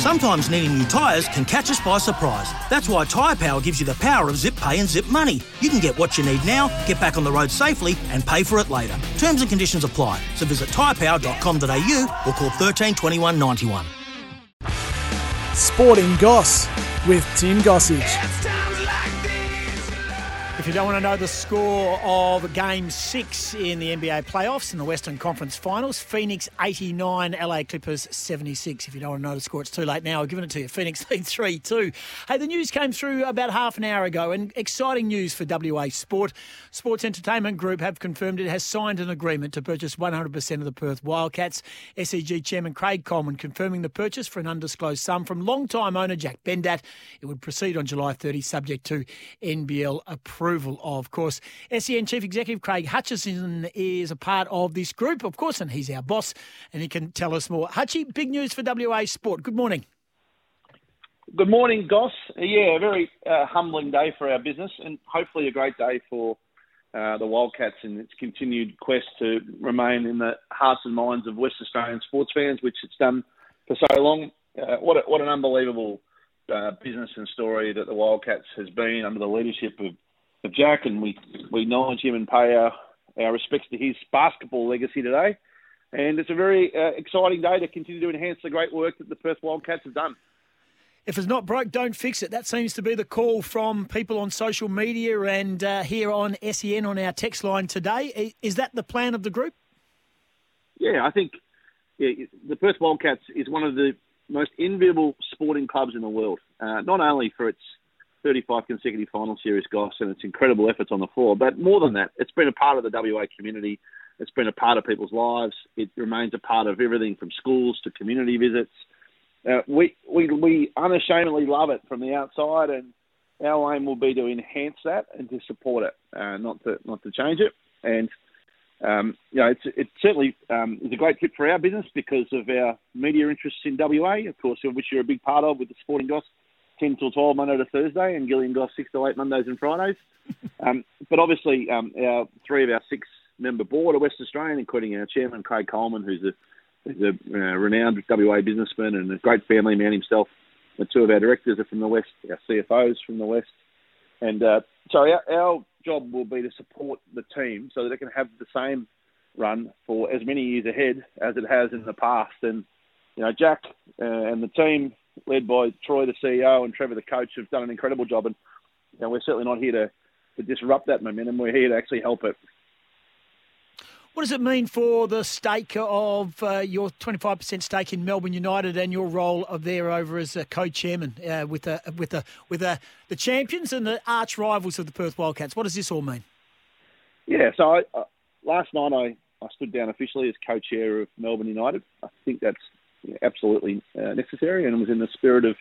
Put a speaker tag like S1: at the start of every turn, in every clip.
S1: Sometimes needing new tyres can catch us by surprise. That's why Tyre Power gives you the power of zip pay and zip money. You can get what you need now, get back on the road safely, and pay for it later. Terms and conditions apply. So visit tyrepower.com.au or call 13 21 91.
S2: Sporting Goss with Tim Gossage.
S3: If you don't want to know the score of Game 6 in the NBA playoffs in the Western Conference Finals, Phoenix 89, LA Clippers 76. If you don't want to know the score, it's too late now. I've given it to you. Phoenix lead 3 2. Hey, the news came through about half an hour ago, and exciting news for WA Sport. Sports Entertainment Group have confirmed it has signed an agreement to purchase 100% of the Perth Wildcats. SEG Chairman Craig Coleman confirming the purchase for an undisclosed sum from long-time owner Jack Bendat. It would proceed on July 30, subject to NBL approval approval of course. SEN Chief Executive Craig Hutchison is a part of this group, of course, and he's our boss, and he can tell us more. Hutchie, big news for WA Sport. Good morning.
S4: Good morning, Goss. Yeah, a very uh, humbling day for our business, and hopefully a great day for uh, the Wildcats and its continued quest to remain in the hearts and minds of West Australian sports fans, which it's done for so long. Uh, what a, what an unbelievable uh, business and story that the Wildcats has been under the leadership of of Jack, and we we acknowledge him and pay our our respects to his basketball legacy today. And it's a very uh, exciting day to continue to enhance the great work that the Perth Wildcats have done.
S3: If it's not broke, don't fix it. That seems to be the call from people on social media and uh, here on SEN on our text line today. Is that the plan of the group?
S4: Yeah, I think yeah, the Perth Wildcats is one of the most enviable sporting clubs in the world. Uh, not only for its 35 consecutive final series, Goss, and its incredible efforts on the floor. But more than that, it's been a part of the WA community. It's been a part of people's lives. It remains a part of everything from schools to community visits. Uh, we, we, we unashamedly love it from the outside, and our aim will be to enhance that and to support it, uh, not to not to change it. And um, you know, it's, it certainly um, is a great fit for our business because of our media interests in WA, of course, of which you're a big part of with the Sporting Goss 10 till 12 Monday to Thursday, and Gillian Goss 6 to 8 Mondays and Fridays. um, but obviously, um, our three of our six member board are West Australian, including our chairman, Craig Coleman, who's a, who's a uh, renowned WA businessman and a great family man himself. The two of our directors are from the West, our CFOs from the West. And uh, so our, our job will be to support the team so that it can have the same run for as many years ahead as it has in the past. And, you know, Jack uh, and the team led by Troy, the CEO, and Trevor, the coach, have done an incredible job. And you know, we're certainly not here to, to disrupt that momentum. We're here to actually help it.
S3: What does it mean for the stake of uh, your 25% stake in Melbourne United and your role of there over as a co-chairman uh, with the, with the, with the, the champions and the arch rivals of the Perth Wildcats? What does this all mean?
S4: Yeah, so I, uh, last night I, I stood down officially as co-chair of Melbourne United. I think that's absolutely uh, necessary and was in the spirit of,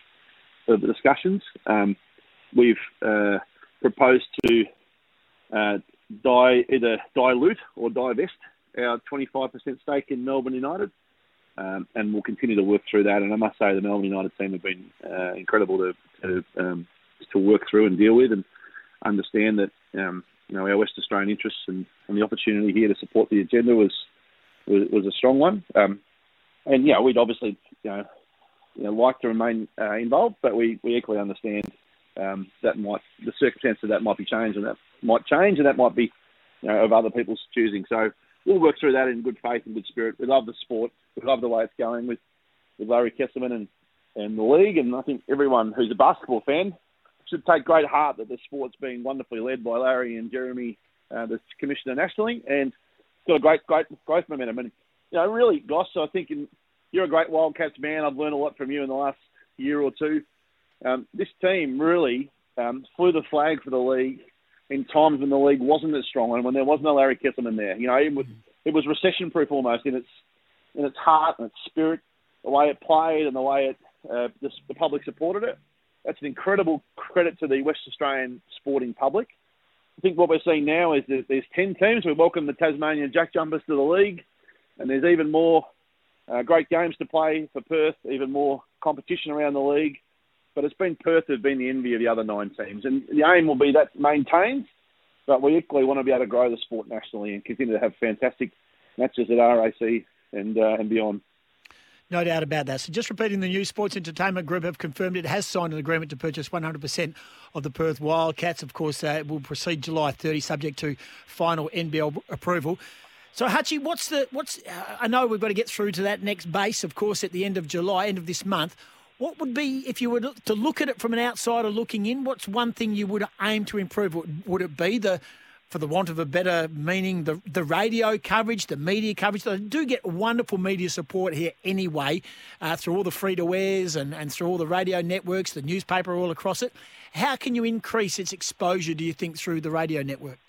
S4: of the discussions. Um, we've uh, proposed to uh, die, either dilute or divest our 25% stake in Melbourne United. Um, and we'll continue to work through that. And I must say, the Melbourne United team have been uh, incredible to to, um, to work through and deal with, and understand that um, you know our West Australian interests and, and, the opportunity here to support the agenda was was, was a strong one. Um, and yeah, we'd obviously you know, you know like to remain uh, involved, but we, we equally understand um, that might the circumstances of that might be changed, and that might change, and that might be you know, of other people's choosing. So we'll work through that in good faith and good spirit. We love the sport. We love the way it's going with, with Larry Kestelman and, and the league. And I think everyone who's a basketball fan should take great heart that the sport's being wonderfully led by Larry and Jeremy, uh, the commissioner nationally, and got a great, great growth momentum. And you know, really, Goss, I think in, you're a great Wildcats man. I've learned a lot from you in the last year or two. Um, this team really um, flew the flag for the league in times when the league wasn't as strong and when there was no Larry Kestelman there. You know, it was, it was recession-proof almost in its in its heart and its spirit, the way it played and the way it Uh, the, the public supported it. That's an incredible credit to the West Australian sporting public. I think what we're seeing now is that there's 10 teams. We welcome the Tasmanian Jack Jumpers to the league, and there's even more uh, great games to play for Perth, even more competition around the league. But it's been Perth who've been the envy of the other nine teams, and the aim will be that maintains. But we equally want to be able to grow the sport nationally and continue to have fantastic matches at RAC and uh, and beyond.
S3: No doubt about that. So, just repeating the new Sports Entertainment Group have confirmed it has signed an agreement to purchase 100% of the Perth Wildcats. Of course, uh, it will proceed July 30, subject to final NBL approval. So, Hutchie, what's the what's? Uh, I know we've got to get through to that next base, of course, at the end of July, end of this month. What would be, if you were to look at it from an outsider looking in, what's one thing you would aim to improve? Would it be the for the want of a better meaning, the, the radio coverage, the media coverage. They do get wonderful media support here anyway, uh, through all the free to airs and, and through all the radio networks, the newspaper all across it. How can you increase its exposure, do you think, through the radio network?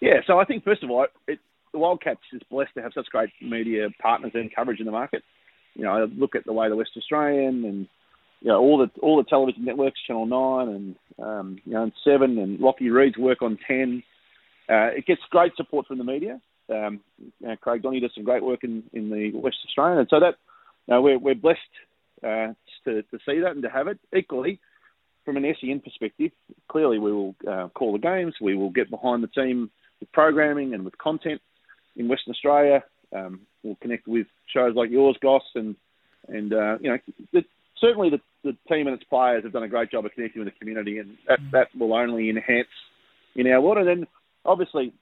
S4: Yeah, so I think, first of all, it, the Wildcats is blessed to have such great media partners and coverage in the market. You know, I look at the way the West Australian and you know, all the all the television networks, Channel Nine and um, you know, and Seven and Lockie Reed's work on Ten. Uh, it gets great support from the media. Um, you know, Craig Donny does some great work in, in the West Australian, and so that you know, we're we're blessed uh, to to see that and to have it. Equally, from an SEN perspective, clearly we will uh, call the games. We will get behind the team with programming and with content in Western Australia. Um, we'll connect with shows like yours, Goss, and and uh, you know the, certainly the, the team and its players have done a great job of connecting with the community, and that, mm. that will only enhance in our world. And then, obviously,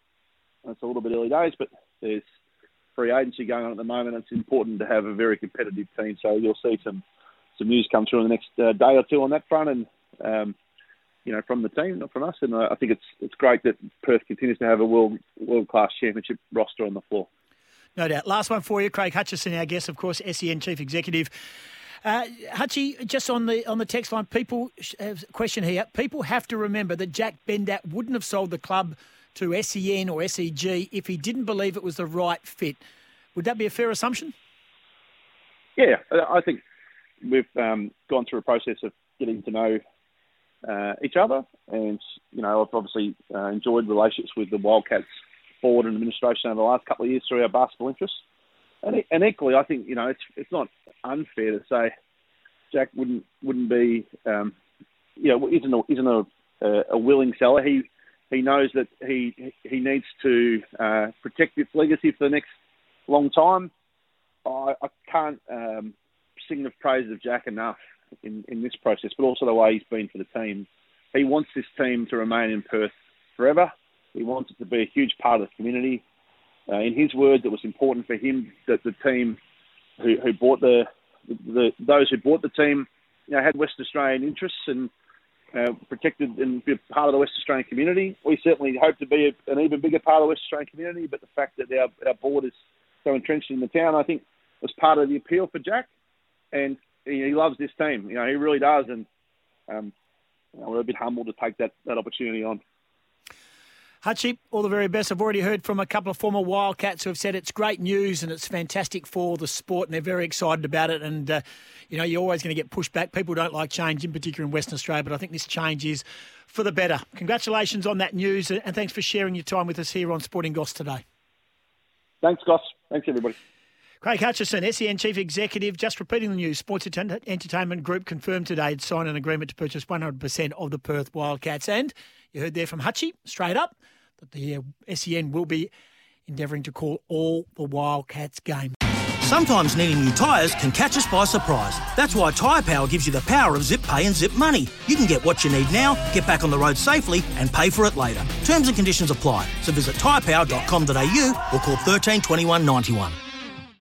S4: it's a little bit early days, but there's free agency going on at the moment. It's important to have a very competitive team, so you'll see some some news come through in the next uh, day or two on that front, and um, you know from the team, not from us. And I think it's it's great that Perth continues to have a world world class championship roster on the floor.
S3: No doubt. Last one for you, Craig Hutchison, our guest, of course, SEN Chief Executive. Uh, Hutchie, just on the on the text line, people uh, question here. People have to remember that Jack Bendat wouldn't have sold the club to SEN or SEG if he didn't believe it was the right fit. Would that be a fair assumption?
S4: Yeah, I think we've um, gone through a process of getting to know uh, each other, and you know, I've obviously uh, enjoyed relationships with the Wildcats board and administration over the last couple of years through our basketball interests. And, and equally, I think you know it's it's not unfair to say Jack wouldn't wouldn't be um, you know isn't a, isn't a, a willing seller. He he knows that he he needs to uh, protect its legacy for the next long time. I, I can't um, sing the praises of Jack enough in, in this process, but also the way he's been for the team. He wants this team to remain in Perth forever. He wants it to be a huge part of the community. Uh, in his words, it was important for him that the team who, who bought the, the those who bought the team, you know, had West Australian interests and uh, protected and be part of the West Australian community. We certainly hope to be a, an even bigger part of the West Australian community, but the fact that our, our board is so entrenched in the town, I think, was part of the appeal for Jack. And he, loves this team. You know, he really does. And um, you know, we're a bit humbled to take that, that opportunity on.
S3: Hutchie, all the very best. I've already heard from a couple of former Wildcats who have said it's great news and it's fantastic for the sport, and they're very excited about it. And uh, you know, you're always going to get pushback. People don't like change, in particular in Western Australia, but I think this change is for the better. Congratulations on that news, and thanks for sharing your time with us here on Sporting Goss today.
S4: Thanks, Goss. Thanks, everybody.
S3: Craig Hutchison, SEN Chief Executive, just repeating the news. Sports Entertainment Group confirmed today it signed an agreement to purchase 100% of the Perth Wildcats. And you heard there from Hutchie, straight up, that the uh, SEN will be endeavouring to call all the Wildcats games.
S1: Sometimes needing new tyres can catch us by surprise. That's why Tyre Power gives you the power of zip pay and zip money. You can get what you need now, get back on the road safely, and pay for it later. Terms and conditions apply. So visit tyrepower.com.au or call 13 21 91.